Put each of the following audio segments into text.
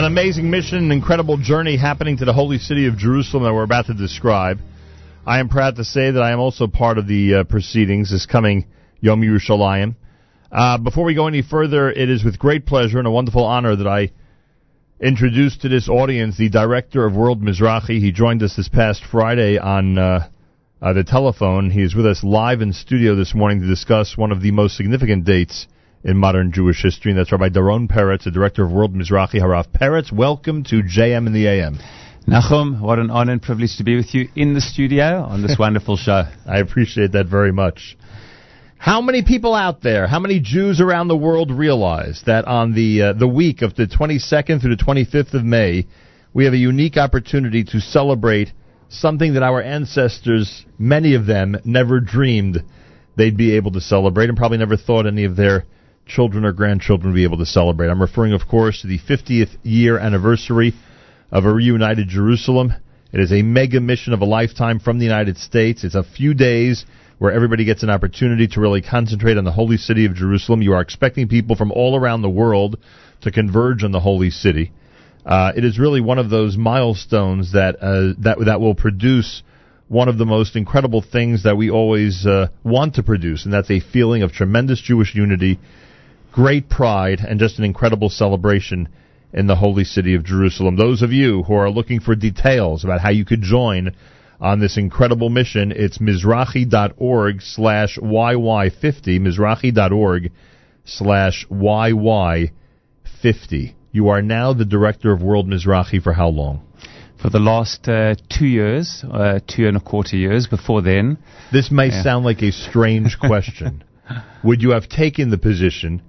An amazing mission, an incredible journey happening to the holy city of Jerusalem that we're about to describe. I am proud to say that I am also part of the uh, proceedings this coming Yom Yerushalayim. Uh, before we go any further, it is with great pleasure and a wonderful honor that I introduce to this audience the director of World Mizrachi. He joined us this past Friday on uh, uh, the telephone. He is with us live in studio this morning to discuss one of the most significant dates in modern Jewish history, and that's Rabbi Doron Perez, the director of World Mizrachi. Harav Perez, welcome to JM in the AM. Nachum, what an honor and privilege to be with you in the studio on this wonderful show. I appreciate that very much. How many people out there, how many Jews around the world realize that on the uh, the week of the 22nd through the 25th of May, we have a unique opportunity to celebrate something that our ancestors, many of them, never dreamed they'd be able to celebrate and probably never thought any of their children or grandchildren be able to celebrate. I'm referring, of course, to the 50th year anniversary of a reunited Jerusalem. It is a mega mission of a lifetime from the United States. It's a few days where everybody gets an opportunity to really concentrate on the holy city of Jerusalem. You are expecting people from all around the world to converge on the holy city. Uh, it is really one of those milestones that uh, that that will produce one of the most incredible things that we always uh, want to produce, and that's a feeling of tremendous Jewish unity, great pride, and just an incredible celebration in the holy city of Jerusalem. Those of you who are looking for details about how you could join on this incredible mission, it's mizrachi.org slash YY50, mizrachi.org slash YY50. You are now the director of World Mizrachi for how long? For the last uh, two years, uh, two and a quarter years. Before then, This may sound like a strange question. Would you have taken the position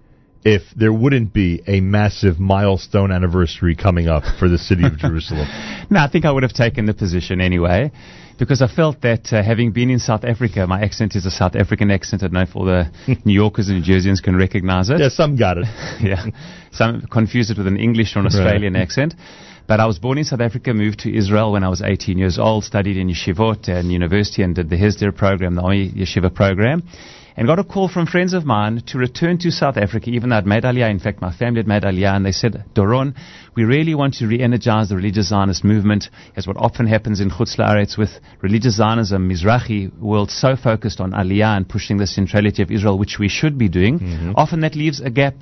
if there wouldn't be a massive milestone anniversary coming up for the city of Jerusalem? no, I think I would have taken the position anyway, because I felt that uh, having been in South Africa, my accent is a South African accent. I don't know if all the New Yorkers and New Jerseyans can recognize it. Yeah, some got it. yeah. Some confuse it with an English or an Australian accent. But I was born in South Africa, moved to Israel when I was 18 years old, studied in yeshivot and university and did the Hesder program, the Army Yeshiva program, and got a call from friends of mine to return to South Africa, even though I'd made Aliyah. In fact, my family had made Aliyah, and they said, Doron, we really want to re-energize the religious Zionist movement, as what often happens in Chutz La'aretz with religious Zionism, Mizrahi world so focused on Aliyah and pushing the centrality of Israel, which we should be doing. Mm-hmm. Often that leaves a gap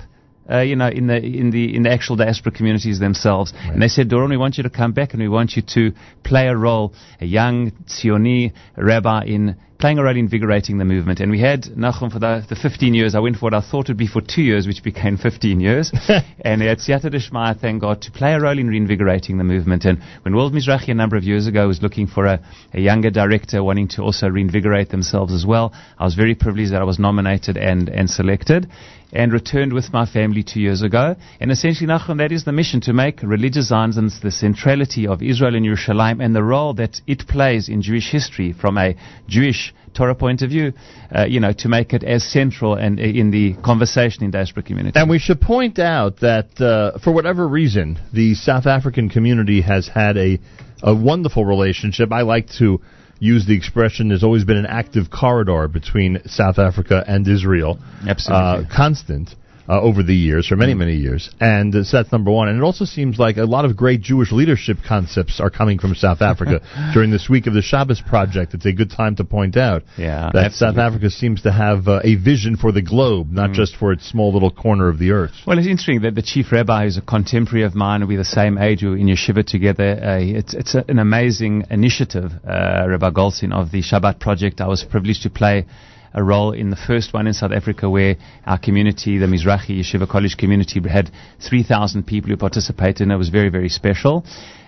uh, you know, in the in the in the actual diaspora communities themselves. Right. And they said, Doron, we want you to come back and we want you to play a role, a young Zioni rabbi in playing a role in invigorating the movement. And we had Nachum for the, the 15 years. I went for what I thought would be for two years, which became 15 years. and at Siyata Dishmaya, thank God, to play a role in reinvigorating the movement. And when World Mizrachi a number of years ago was looking for a, a younger director wanting to also reinvigorate themselves as well, I was very privileged that I was nominated and, and selected and returned with my family two years ago. And essentially, Nachum, that is the mission to make religious Zionism the centrality of Israel and Yerushalayim and the role that it plays in Jewish history from a Jewish Torah point of view, uh, you know, to make it as central and uh, in the conversation in diaspora community. And we should point out that uh, for whatever reason, the South African community has had a a wonderful relationship. I like to use the expression there's always been an active corridor between South Africa and Israel. Absolutely. Uh, constant. Uh, over the years, for many, many years. And uh, so that's number one. And it also seems like a lot of great Jewish leadership concepts are coming from South Africa during this week of the Shabbos Project. It's a good time to point out yeah, that absolutely. South Africa seems to have uh, a vision for the globe, not mm. just for its small little corner of the earth. Well, it's interesting that the chief rabbi is a contemporary of mine. We're the same age. We're in yeshiva together. Uh, it's it's a, an amazing initiative, uh, Rabbi Goldstein, of the Shabbat Project. I was privileged to play a role in the first one in South Africa where our community, the Mizrachi Yeshiva College community, had 3,000 people who participated and it was very, very special.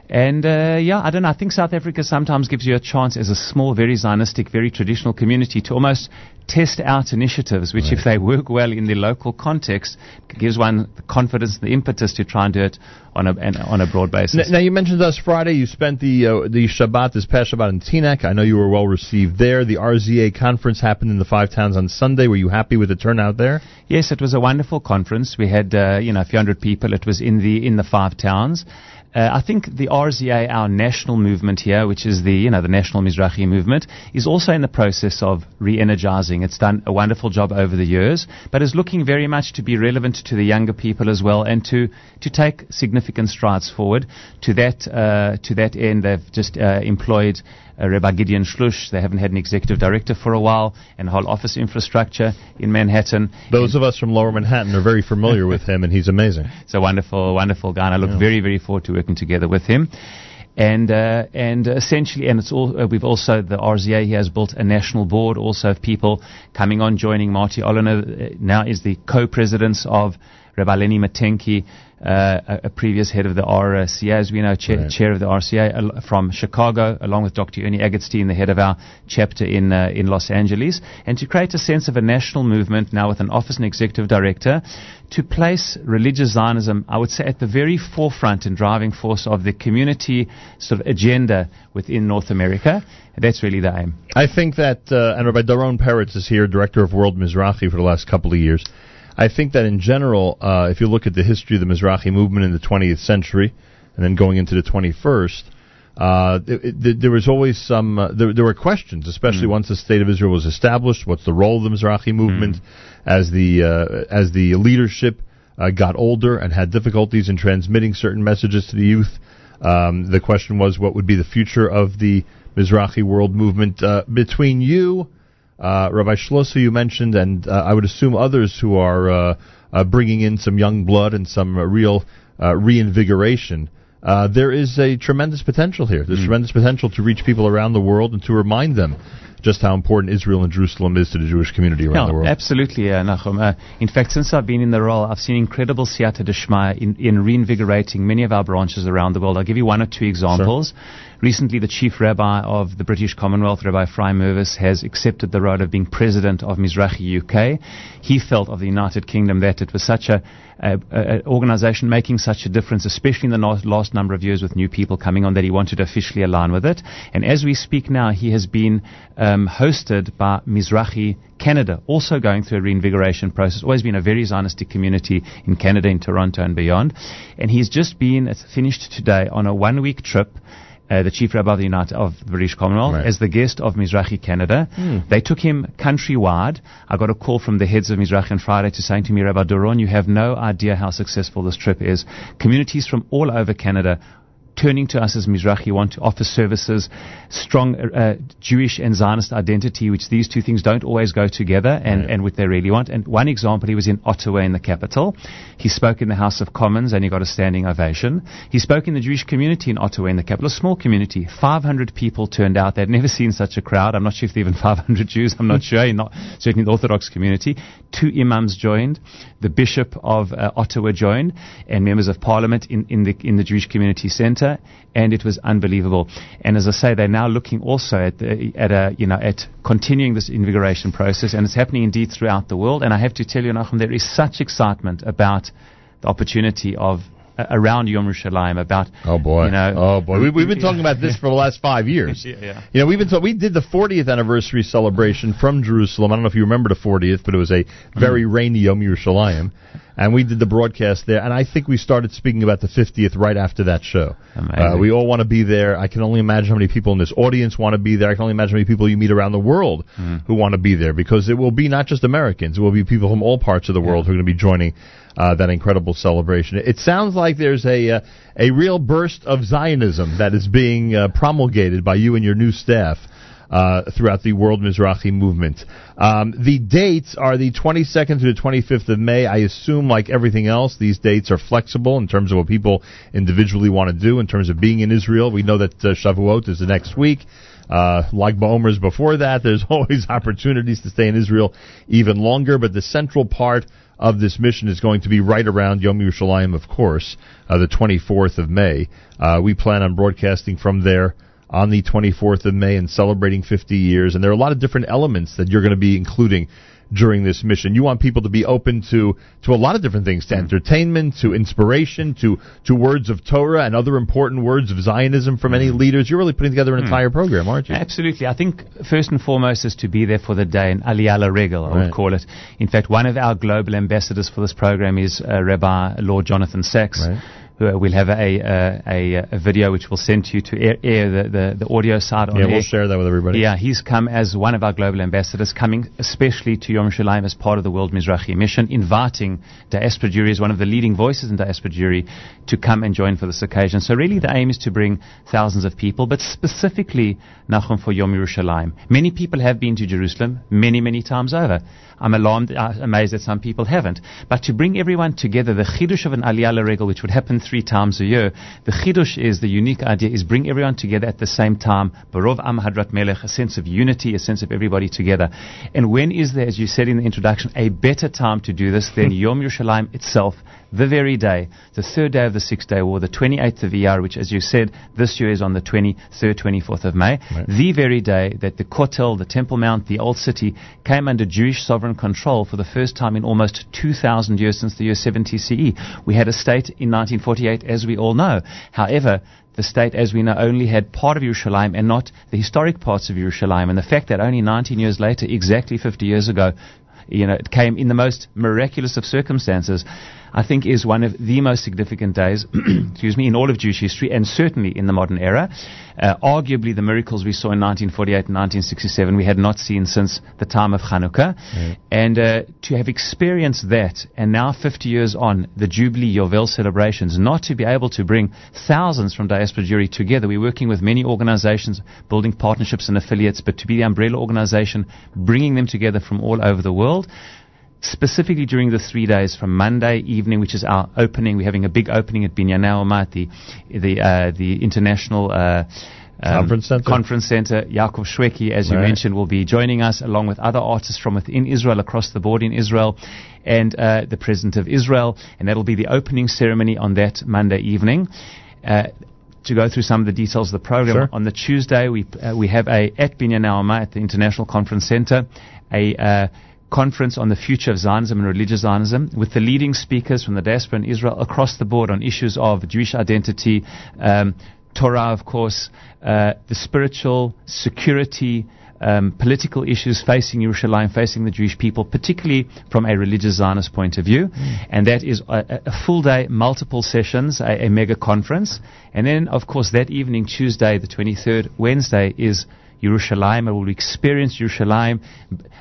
And uh, yeah, I don't know. I think South Africa sometimes gives you a chance as a small, very Zionistic, very traditional community to almost test out initiatives, which, right. if they work well in the local context, gives one the confidence, the impetus to try and do it on a on a broad basis. Now, now you mentioned us Friday. You spent the uh, the Shabbat this past Shabbat in Teaneck. I know you were well received there. The RZA conference happened in the five towns on Sunday. Were you happy with the turnout there? Yes, it was a wonderful conference. We had uh, you know a few hundred people. It was in the in the five towns. Uh, I think the RZA, our national movement here, which is the you know the National Mizrahi movement, is also in the process of re-energizing. It's done a wonderful job over the years, but is looking very much to be relevant to the younger people as well and to, to take significant strides forward. To that, uh, to that end, they've just uh, employed uh, Rabbi Gideon Shloush. They haven't had an executive director for a while and whole office infrastructure in Manhattan. Those of us from Lower Manhattan are very familiar with him, and he's amazing. It's a wonderful, wonderful guy, and I look Yeah. very, very forward to working together with him. And uh, and essentially, and it's all uh, we've also the RZA. Has built a national board also of people coming on, joining. Marty Oliner uh, now is the co-president of Rabbi Lenny Matanky, uh, a, a previous head of the RCA, as we know, chair, Right. chair of the RCA al- from Chicago, along with Dr. Ernie Agatstein, the head of our chapter in uh, in Los Angeles, and to create a sense of a national movement now with an office and executive director to place religious Zionism, I would say, at the very forefront and driving force of the community sort of agenda within North America. That's really the aim. I think that, uh, and Rabbi Doron Perez is here, director of World Mizrahi for the last couple of years. I think that in general, uh, if you look at the history of the Mizrahi movement in the 20th century, and then going into the 21st, uh, it, it, there was always some, uh, there, there were questions, especially once the state of Israel was established. What's the role of the Mizrahi movement as the uh, as the leadership uh, got older and had difficulties in transmitting certain messages to the youth? Um, the question was, what would be the future of the Mizrahi world movement? Uh, between you, uh, Rabbi Schlosso, you mentioned, and uh, I would assume others who are uh, uh, bringing in some young blood and some real uh, reinvigoration. Uh, there is a tremendous potential here. There's tremendous potential to reach people around the world and to remind them just how important Israel and Jerusalem is to the Jewish community around the world. absolutely, uh, Nachum. Uh, in fact, since I've been in the role, I've seen incredible siyata deshmaya in, in reinvigorating many of our branches around the world. I'll give you one or two examples. Recently, the chief rabbi of the British Commonwealth, Rabbi Ephraim Mirvis, has accepted the role of being president of Mizrahi UK. He felt of the United Kingdom that it was such a, a, a a organization making such a difference, especially in the last, last number of years with new people coming on, that he wanted to officially align with it. And as we speak now, he has been um, hosted by Mizrahi Canada, also going through a reinvigoration process. Always been a very Zionistic community in Canada, in Toronto and beyond. And he's just been it's finished today on a one-week trip. Uh, the chief rabbi of the United of the British Commonwealth Right. as the guest of Mizrahi Canada. They took him countrywide. I got a call from the heads of Mizrahi on Friday to saying to me, Rabbi Doron, you have no idea how successful this trip is. Communities from all over Canada turning to us as Mizrahi want to offer services, strong uh, Jewish and Zionist identity, which these two things don't always go together, and, Right. and what they really want. And one example, he was in Ottawa in the capital. He spoke in the House of Commons and he got a standing ovation. He spoke in the Jewish community in Ottawa in the capital, a small community. 500 people turned out. They'd never seen such a crowd. I'm not sure if even 500 Jews. I'm not sure. Not, certainly the Orthodox community. Two imams joined. The Bishop of uh, Ottawa joined and members of parliament in, in the, in the Jewish community center. And it was unbelievable. And as I say, they're now looking also at, the, at a, you know, at continuing this invigoration process. And it's happening indeed throughout the world. And I have to tell you, Nachum, there is such excitement about the opportunity of uh, around Yom Yerushalayim about Oh boy! you know oh boy! We, we've been talking about this for the last five years. Yeah, yeah. You know, we've been ta- we did the 40th anniversary celebration from Jerusalem. I don't know if you remember the 40th, but it was a very mm. rainy Yom Yerushalayim, and we did the broadcast there. And I think we started speaking about the 50th right after that show. Uh, we all want to be there. I can only imagine how many people in this audience want to be there. I can only imagine how many people you meet around the world who want to be there because it will be not just Americans. It will be people from all parts of the world who are going to be joining uh, that incredible celebration. It sounds like there's a uh, a real burst of Zionism that is being uh, promulgated by you and your new staff. Uh, throughout the World Mizrahi movement. Um, the dates are the 22nd to the 25th of May. I assume, like everything else, these dates are flexible in terms of what people individually want to do in terms of being in Israel. We know that uh, Shavuot is the next week. Uh, Lag BaOmer is before that. There's always opportunities to stay in Israel even longer, but the central part of this mission is going to be right around Yom Yerushalayim, of course, uh, the 24th of May. Uh, we plan on broadcasting from there on the 24th of May and celebrating 50 years. And there are a lot of different elements that you're going to be including during this mission. You want people to be open to to a lot of different things, to mm-hmm. entertainment, to inspiration, to to words of Torah and other important words of Zionism from any mm-hmm. leaders. You're really putting together an mm. entire program, aren't you? Absolutely. I think first and foremost is to be there for the day, an aliyah Regel, I Right. would call it. In fact, one of our global ambassadors for this program is uh, Rabbi Lord Jonathan Sachs. Right. Uh, we'll have a, a, a video which we'll send to you to air, air the, the, the audio side on Yeah, we'll share that with everybody. Yeah, he's come as one of our global ambassadors, coming especially to Yom Shalayim as part of the World Mizrahi Mission, inviting Diaspora Jewry as one of the leading voices in Diaspora Jewry to come and join for this occasion. So really the aim is to bring thousands of people, but specifically Nachum for Yom Yerushalayim. Many people have been to Jerusalem many, many times over. I'm alarmed, uh, amazed that some people haven't. But to bring everyone together, the chidush of an Aliyah Regel, which would happen three times a year, the chidush is, the unique idea is bring everyone together at the same time, Barov Am Hadrat Melech, a sense of unity, a sense of everybody together. And when is there, as you said in the introduction, a better time to do this than Yom Yerushalayim itself, the very day, the third day of the sixth day, or the 28th of Iyar, which, as you said, this year is on the 23rd, 24th of May, Right. the very day that the Kotel, the Temple Mount, the Old City came under Jewish sovereign control for the first time in almost 2,000 years since the year 70 CE. We had a state in 1948, as we all know. However, the state, as we know, only had part of Yerushalayim and not the historic parts of Yerushalayim. And the fact that only 19 years later, exactly 50 years ago, you know, it came in the most miraculous of circumstances, I think is one of the most significant days, excuse me, in all of Jewish history and certainly in the modern era. Uh, arguably, the miracles we saw in 1948 and 1967 we had not seen since the time of Hanukkah. And uh, to have experienced that, and now 50 years on, the Jubilee Yovel celebrations, not to be able to bring thousands from Diaspora Jewry together. We're working with many organizations, building partnerships and affiliates, but to be the umbrella organization, bringing them together from all over the world specifically during the three days from Monday evening, which is our opening. We're having a big opening at Binyanei HaUma, the the uh, the international. Uh, um, Conference center? Conference Center. Yaakov Shwekey, as you Right. mentioned, will be joining us along with other artists from within Israel, across the board in Israel, and uh, the President of Israel. And that'll be the opening ceremony on that Monday evening. Uh, to go through some of the details of the program. Sure. On the Tuesday, we uh, we have a at Binyanei HaUma at the International Conference Center, a uh, conference on the future of Zionism and religious Zionism with the leading speakers from the diaspora in Israel across the board on issues of Jewish identity, um, Torah, of course, uh, the spiritual security. Um, political issues facing Yerushalayim, facing the Jewish people, particularly from a religious Zionist point of view. And that is a, a- a full day, multiple sessions, a, a mega conference. And then, of course, that evening, Tuesday, the 23rd, Wednesday, is Yerushalayim. I will experience Yerushalayim.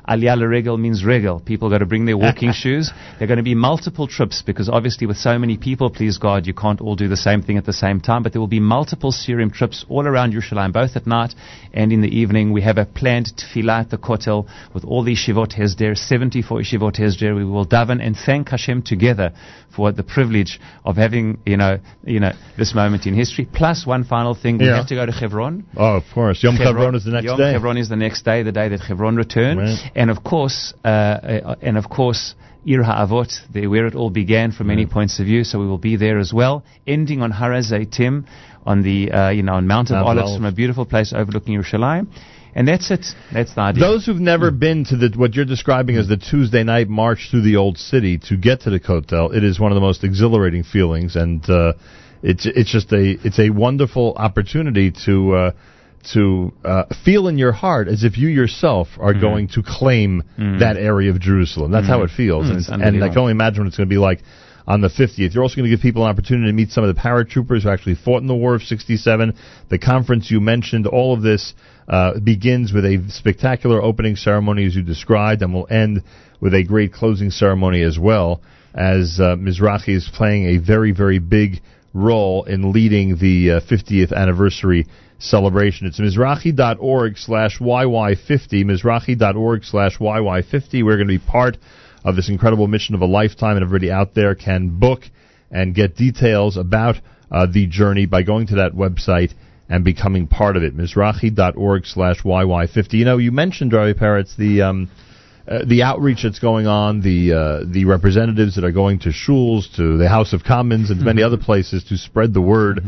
Aliyah Regel means regel. People got to bring their walking shoes. There are going to be multiple trips because obviously with so many people, please God, you can't all do the same thing at the same time. But there will be multiple Syrian trips all around Yerushalayim, both at night and in the evening. We have a planned tefillah at the Kotel with all the Yeshivot Hesder, 74 Yeshivot Hesder. We will daven and thank Hashem together for the privilege of having, you know, you know, this moment in history. Plus one final thing, we Yeah. have to go to Hebron. Oh, of course. Yom Chevron is the next Yom day. Hebron is the next day, the day that Hebron returned, Right. and of course, uh, and of course, Ir HaAvot, the, where it all began from many points of view. So we will be there as well, ending on Har Tim on the uh, you know on Mount of Mount Olives Olives. from a beautiful place overlooking Yerushalayim, and that's it. That's the idea. Those who've never been to the what you're describing as the Tuesday night march through the old city to get to the Kotel, it is one of the most exhilarating feelings, and uh, it's it's just a it's a wonderful opportunity to uh, to uh, feel in your heart as if you yourself are Mm-hmm. going to claim that area of Jerusalem. That's how it feels, Mm, and, and I can only imagine what it's going to be like. On the 50th, you're also going to give people an opportunity to meet some of the paratroopers who actually fought in the War of 67. The conference you mentioned, all of this uh, begins with a spectacular opening ceremony as you described, and will end with a great closing ceremony as well, as uh, Mizrahi is playing a very, very big role in leading the uh, 50th anniversary celebration. It's Mizrahi.org slash YY50, Mizrahi.org slash YY50. We're going to be part of this incredible mission of a lifetime, and everybody out there can book and get details about uh, the journey by going to that website and becoming part of it. Mizrahi.org slash YY50. You know, you mentioned, Ravi Perez, the, um, uh, the outreach that's going on, the, uh, the representatives that are going to shuls, to the House of Commons, and to many other places to spread the word,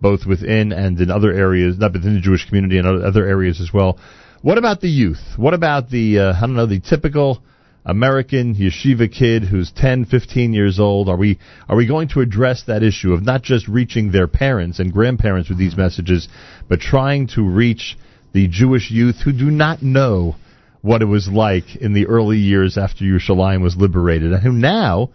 both within and in other areas, not within the Jewish community and other other areas as well. What about the youth? What about the, uh, I don't know, the typical American yeshiva kid who's 10, 15 years old? Are we are we going to address that issue of not just reaching their parents and grandparents with these messages, but trying to reach the Jewish youth who do not know what it was like in the early years after Yerushalayim was liberated, and who now,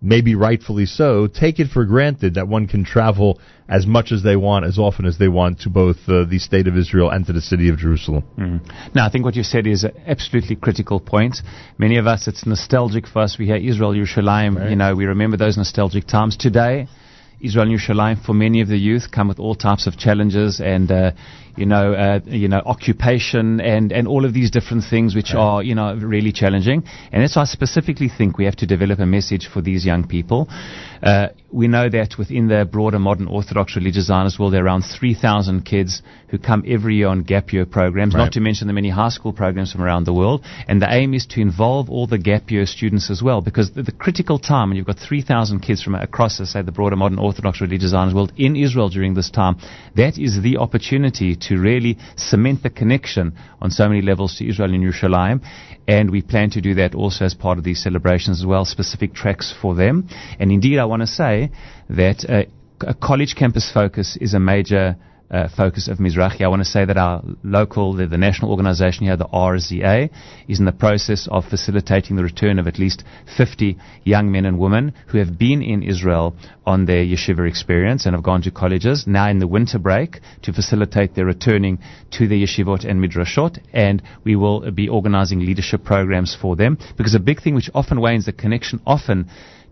maybe rightfully so, take it for granted that one can travel as much as they want, as often as they want, to both uh, the state of Israel and to the city of Jerusalem. Mm. Now, I think what you said is an absolutely critical point. Many of us, it's nostalgic for us. We hear Israel, Yerushalayim, right. you know, we remember those nostalgic times. Today, Israel and Yerushalayim for many of the youth come with all types of challenges and uh, you know uh, you know occupation and and all of these different things which are you know really challenging and that's why I specifically think we have to develop a message for these young people uh, we know that within the broader modern Orthodox religious Zionist world, there are around 3,000 kids who come every year on gap year programs, right. not to mention the many high school programs from around the world. And the aim is to involve all the gap year students as well, because the, the critical time, when you've got 3,000 kids from across, say, the broader modern Orthodox religious Zionist world in Israel during this time, that is the opportunity to really cement the connection on so many levels to Israel and Yerushalayim. And we plan to do that also as part of these celebrations as well, specific tracks for them. And indeed, I want to say that uh, a college campus focus is a major uh, focus of Mizrahi. I want to say that our local, the, the, national organization here, the RZA, is in the process of facilitating the return of at least 50 young men and women who have been in Israel on their yeshiva experience and have gone to colleges now in the winter break to facilitate their returning to the yeshivot and midrashot. And we will be organizing leadership programs for them because a big thing which often wanes the connection often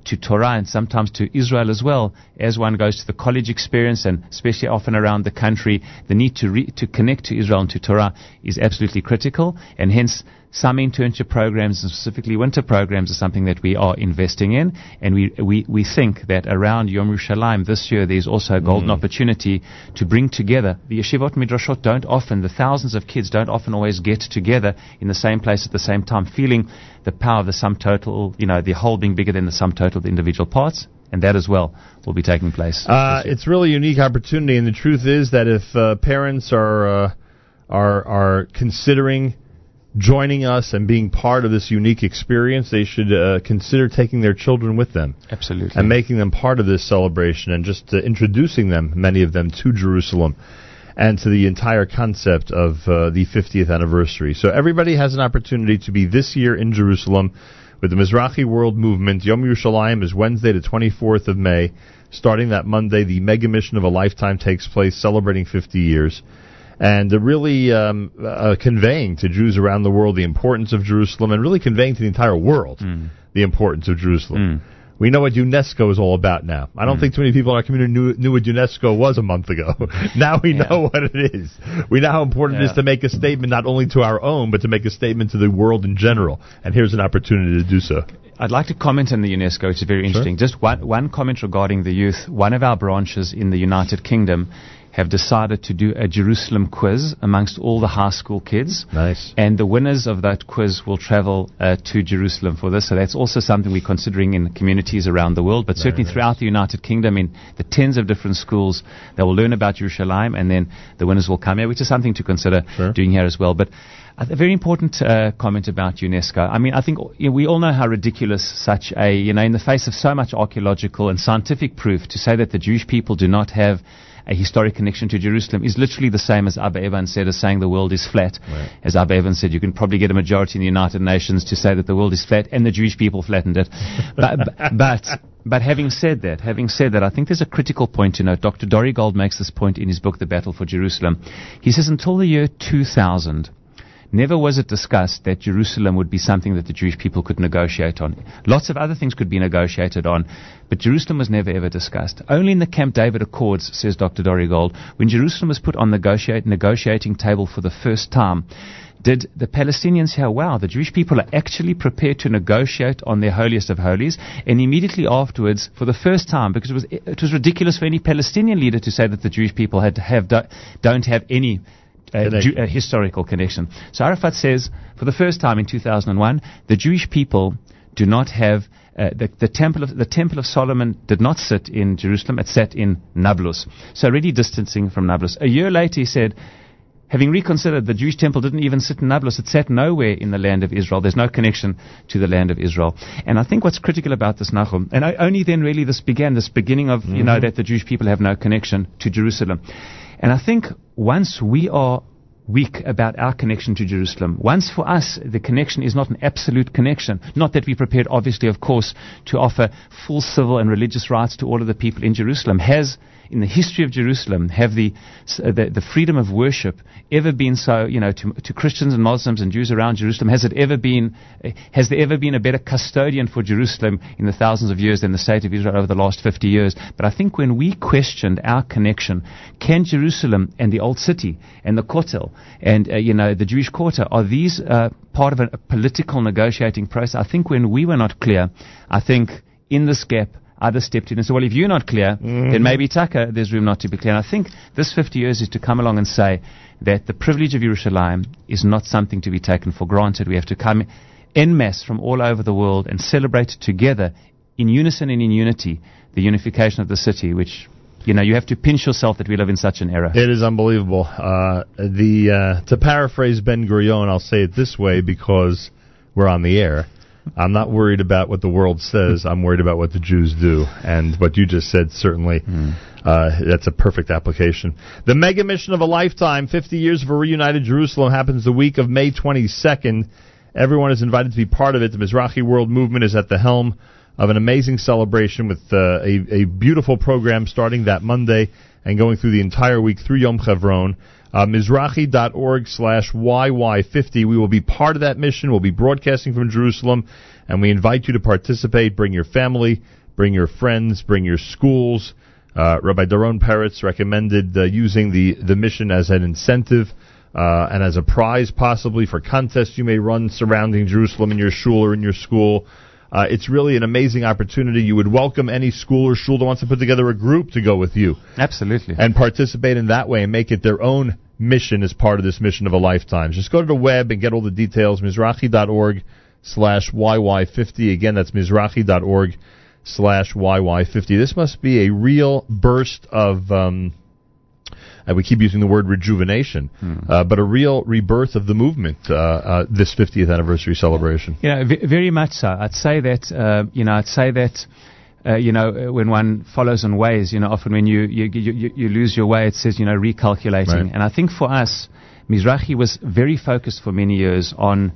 to Torah and sometimes to Israel as well as one goes to the college experience and especially often around the country, the need to, re- to connect to Israel and to Torah is absolutely critical. And hence some internship programs and specifically winter programs are something that we are investing in. And we, we, we think that around Yom Yerushalayim this year there's also a golden mm. opportunity to bring together. The yeshivot midrashot don't often, the thousands of kids don't often always get together in the same place at the same time, feeling the power of the sum total, you know, the whole being bigger than the sum total of the individual parts and that as well will be taking place. Uh, it's really a unique opportunity, and the truth is that if uh, parents are uh, are are considering joining us and being part of this unique experience, they should uh, consider taking their children with them. Absolutely. And making them part of this celebration and just uh, introducing them, many of them, to Jerusalem and to the entire concept of uh, the 50th anniversary. So everybody has an opportunity to be this year in Jerusalem with the Mizrahi World Movement. Yom Yerushalayim is Wednesday, the 24th of May. Starting that Monday, the mega mission of a lifetime takes place, celebrating 50 years and really um, uh, conveying to Jews around the world the importance of Jerusalem and really conveying to the entire world mm. the importance of Jerusalem. Mm. We know what UNESCO is all about now. I don't mm. think too many people in our community knew, knew what UNESCO was a month ago. now we yeah. know what it is. We know how important yeah. it is to make a statement not only to our own, but to make a statement to the world in general. And here's an opportunity to do so. I'd like to comment on the UNESCO, It's very interesting. Sure. Just one, one comment regarding the youth. One of our branches in the United Kingdom have decided to do a Jerusalem quiz amongst all the high school kids. Nice. And the winners of that quiz will travel uh, to Jerusalem for this. So that's also something we're considering in communities around the world, but Very certainly nice. throughout the United Kingdom in the tens of different schools. They will learn about Jerusalem and then the winners will come here, which is something to consider sure. doing here as well. But a very important uh, comment about UNESCO. I mean, I think you know, we all know how ridiculous such a, you know, in the face of so much archaeological and scientific proof to say that the Jewish people do not have a historic connection to Jerusalem is literally the same as Abba Eban said, as saying the world is flat. Right. As Abba Eban said, you can probably get a majority in the United Nations to say that the world is flat, and the Jewish people flattened it. but, but, but having said that, having said that, I think there's a critical point to note. Dr. Dore Gold makes this point in his book, The Battle for Jerusalem. He says until the year 2000, Never was it discussed that Jerusalem would be something that the Jewish people could negotiate on. Lots of other things could be negotiated on, but Jerusalem was never ever discussed. Only in the Camp David Accords, says Dr. Dore Gold, when Jerusalem was put on the negotiating table for the first time, did the Palestinians hear, wow, the Jewish people are actually prepared to negotiate on their holiest of holies? And immediately afterwards, for the first time, because it was, it was ridiculous for any Palestinian leader to say that the Jewish people had to have, don't have any a, Ju- a, historical connection. So Arafat says, for the first time in 2001, the Jewish people do not have uh, the, the, temple of the Temple of Solomon did not sit in Jerusalem; it sat in Nablus. So already distancing from Nablus. A year later, he said. Having reconsidered, the Jewish temple didn't even sit in Nablus. It sat nowhere in the land of Israel. There's no connection to the land of Israel. And I think what's critical about this, Nahum, and only then really this began, this beginning of, mm-hmm. you know, that the Jewish people have no connection to Jerusalem. And I think once we are weak about our connection to Jerusalem. Once for us, the connection is not an absolute connection. Not that we're prepared, obviously, of course, to offer full civil and religious rights to all of the people in Jerusalem. Has in the history of Jerusalem have the, uh, the, the freedom of worship ever been so, you know, to, to Christians and Muslims and Jews around Jerusalem? Has it ever been, uh, has there ever been a better custodian for Jerusalem in the thousands of years than the state of Israel over the last 50 years? But I think when we questioned our connection, can Jerusalem and the old city and the Kotel and, uh, you know, the Jewish quarter, are these uh, part of a, a political negotiating process? I think when we were not clear, I think in this gap, others stepped in and said, well, if you're not clear, mm-hmm. then maybe Taka, there's room not to be clear. And I think this 50 years is to come along and say that the privilege of Yerushalayim is not something to be taken for granted. We have to come en masse from all over the world and celebrate together in unison and in unity the unification of the city, which you know, you have to pinch yourself that we live in such an era. It is unbelievable. Uh, the uh, to paraphrase Ben Gurion, I'll say it this way because we're on the air. I'm not worried about what the world says. I'm worried about what the Jews do. And what you just said, certainly, mm. uh, that's a perfect application. The mega mission of a lifetime, 50 years of a reunited Jerusalem, happens the week of May 22nd. Everyone is invited to be part of it. The Mizrahi World Movement is at the helm of an amazing celebration with uh, a, a beautiful program starting that Monday and going through the entire week through Yom Chevron uh, Mizrahi.org slash YY50. We will be part of that mission. We'll be broadcasting from Jerusalem, and we invite you to participate. Bring your family, bring your friends, bring your schools. Uh, Rabbi Doron Perez recommended uh, using the, the mission as an incentive uh, and as a prize, possibly for contests you may run surrounding Jerusalem in your shul or in your school. Uh, it's really an amazing opportunity. You would welcome any school or shul that wants to put together a group to go with you. Absolutely. And participate in that way and make it their own mission as part of this mission of a lifetime. Just go to the web and get all the details, mizrahi.org slash YY50. Again, that's mizrahi.org slash YY50. This must be a real burst of, um, and we keep using the word rejuvenation, hmm. uh, but a real rebirth of the movement, uh, uh, this 50th anniversary celebration. Yeah, v- very much so. I'd say that, uh, you know, I'd say that uh, you know, uh, when one follows on Waze, you know, often when you, you, you, you lose your way, it says, you know, recalculating. Right. And I think for us, Mizrahi was very focused for many years on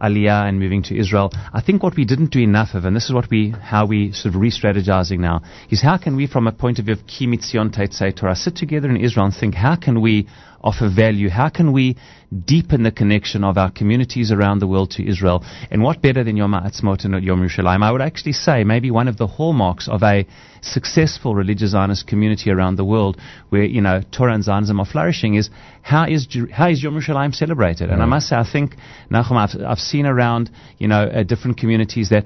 Aliyah and moving to Israel. I think what we didn't do enough of, and this is what we, how we sort of re-strategizing now, is how can we, from a point of view of Ki Mitzion Torah, sit together in Israel and think, how can we offer value? How can we deepen the connection of our communities around the world to Israel? And what better than Yom HaAtzmaut and Yom Yerushalayim? I would actually say maybe one of the hallmarks of a successful religious Zionist community around the world where, you know, Torah and Zionism are flourishing is how is, how is Yom Yerushalayim celebrated? And I must say, I think, Nachum, I've, I've seen around, you know, uh, different communities that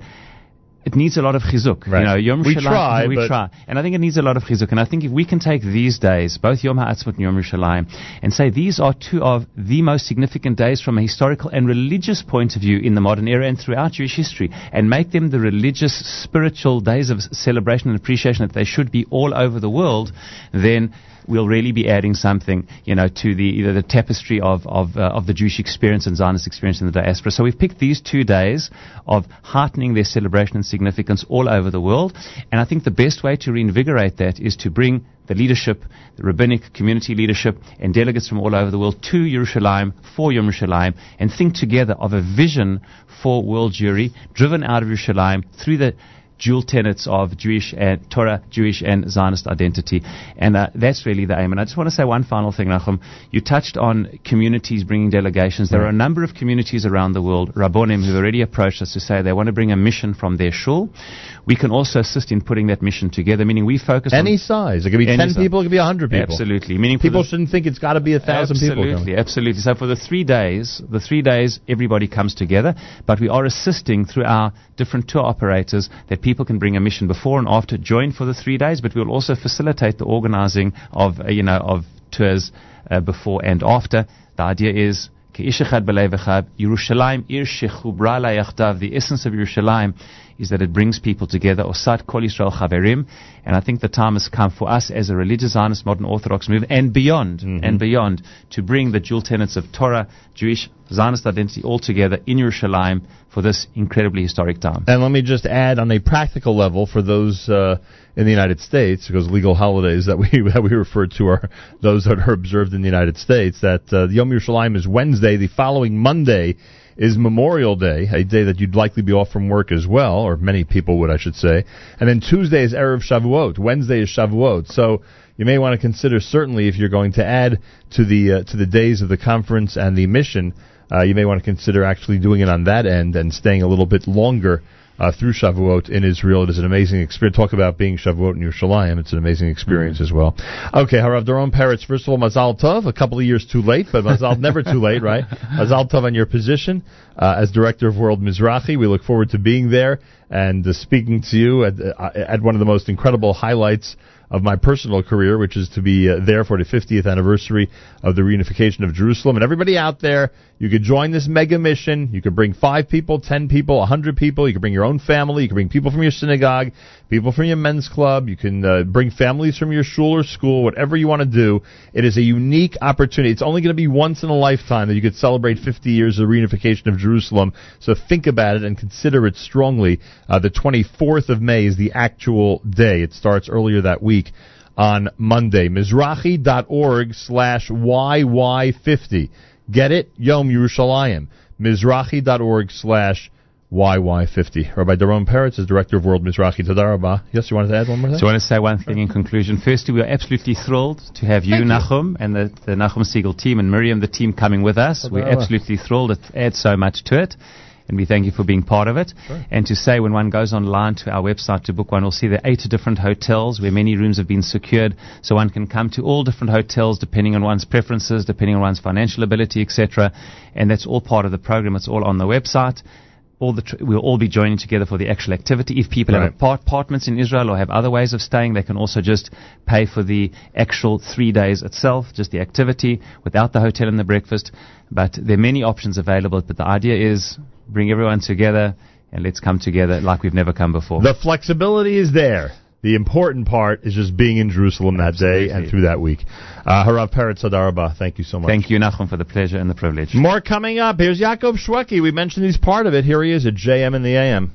it needs a lot of chizuk. Right. You know, Yom we try, we try, and I think it needs a lot of chizuk. And I think if we can take these days, both Yom Ha'atzmaut and Yom Yerushalayim, and say these are two of the most significant days from a historical and religious point of view in the modern era and throughout Jewish history, and make them the religious, spiritual days of celebration and appreciation that they should be all over the world, then we'll really be adding something, you know, to the either the tapestry of of, uh, of the Jewish experience and Zionist experience in the diaspora. So we've picked these two days of heightening their celebration and significance all over the world, and I think the best way to reinvigorate that is to bring the leadership, the rabbinic community leadership, and delegates from all over the world to Yerushalayim for Yerushalayim and think together of a vision for world Jewry driven out of Yerushalayim through the dual tenets of Jewish and Torah, Jewish and Zionist identity. And uh, that's really the aim. And I just want to say one final thing, Nachum. You touched on communities bringing delegations. There are a number of communities around the world, Rabbonim, who've already approached us to say they want to bring a mission from their shul. We can also assist in putting that mission together, meaning we focus on any size. It could be 10 size. people, it could be 100 people. Absolutely. Meaning people shouldn't think it's got to be a thousand people. Absolutely, absolutely. So for the three days, the three days, everybody comes together, but we are assisting through our different tour operators that people can bring a mission before and after, join for the three days, but we'll also facilitate the organizing of, uh, you know, of tours uh, before and after. The idea is The essence of Yerushalayim is that it brings people together. Osat Kol Yisrael Chaverim. And I think the time has come for us as a religious Zionist modern Orthodox movement and beyond, mm-hmm. and beyond, to bring the dual tenets of Torah, Jewish Zionist identity all together in Yerushalayim for this incredibly historic time. And let me just add on a practical level for those uh, in the United States, because legal holidays that we that we refer to are those that are observed in the United States. That uh, Yom Yerushalayim is Wednesday. The following Monday is Memorial Day, a day that you'd likely be off from work as well, or many people would, I should say. And then Tuesday is Erev Shavuot. Wednesday is Shavuot. So you may want to consider certainly if you're going to add to the uh, to the days of the conference and the mission, uh, you may want to consider actually doing it on that end and staying a little bit longer uh, through Shavuot in Israel. It is an amazing experience. Talk about being Shavuot in Yerushalayim. It's an amazing experience mm-hmm. as well. Okay, Harav Doron Perez, first of all, Mazal Tov. A couple of years too late, but Mazal never too late, right? Mazal Tov on your position uh, as Director of World Mizrachi. We look forward to being there and uh, speaking to you at, uh, at one of the most incredible highlights of my personal career, which is to be uh, there for the 50th anniversary of the reunification of Jerusalem. And everybody out there, you could join this mega mission. You could bring five people, ten people, a hundred people. You could bring your own family. You could bring people from your synagogue, people from your men's club. You can uh, bring families from your shul or school, whatever you want to do. It is a unique opportunity. It's only going to be once in a lifetime that you could celebrate 50 years of the reunification of Jerusalem. So think about it and consider it strongly. Uh, the 24th of May is the actual day. It starts earlier that week on Monday. Mizrachi.org slash YY50. Get it? Yom Yerushalayim. Mizrachi.org slash YY50. Rabbi Doron Perez is Director of World Mizrahi Tadarabah. Yes, you wanted to add one more thing? So I want to say one thing in conclusion. Firstly, we are absolutely thrilled to have you, Thank Nachum, you. and the, the Nachum Segal team, and Miriam, the team, coming with us. We're absolutely thrilled. It adds so much to it and we thank you for being part of it. Sure. And to say when one goes online to our website to book one, will see there are eight different hotels where many rooms have been secured, so one can come to all different hotels depending on one's preferences, depending on one's financial ability, etc. And that's all part of the program. It's all on the website all the tr- we'll all be joining together for the actual activity. If people right. have apart- apartments in Israel or have other ways of staying, they can also just pay for the actual three days itself, just the activity without the hotel and the breakfast. But there are many options available. But the idea is bring everyone together and let's come together like we've never come before. The flexibility is there. The important part is just being in Jerusalem that day and through that week. Uh, Harav Perez Sadaraba, thank you so much. Thank you, Nachum, for the pleasure and the privilege. More coming up. Here's Yaakov Shwekey. We mentioned he's part of it. Here he is at JM in the AM.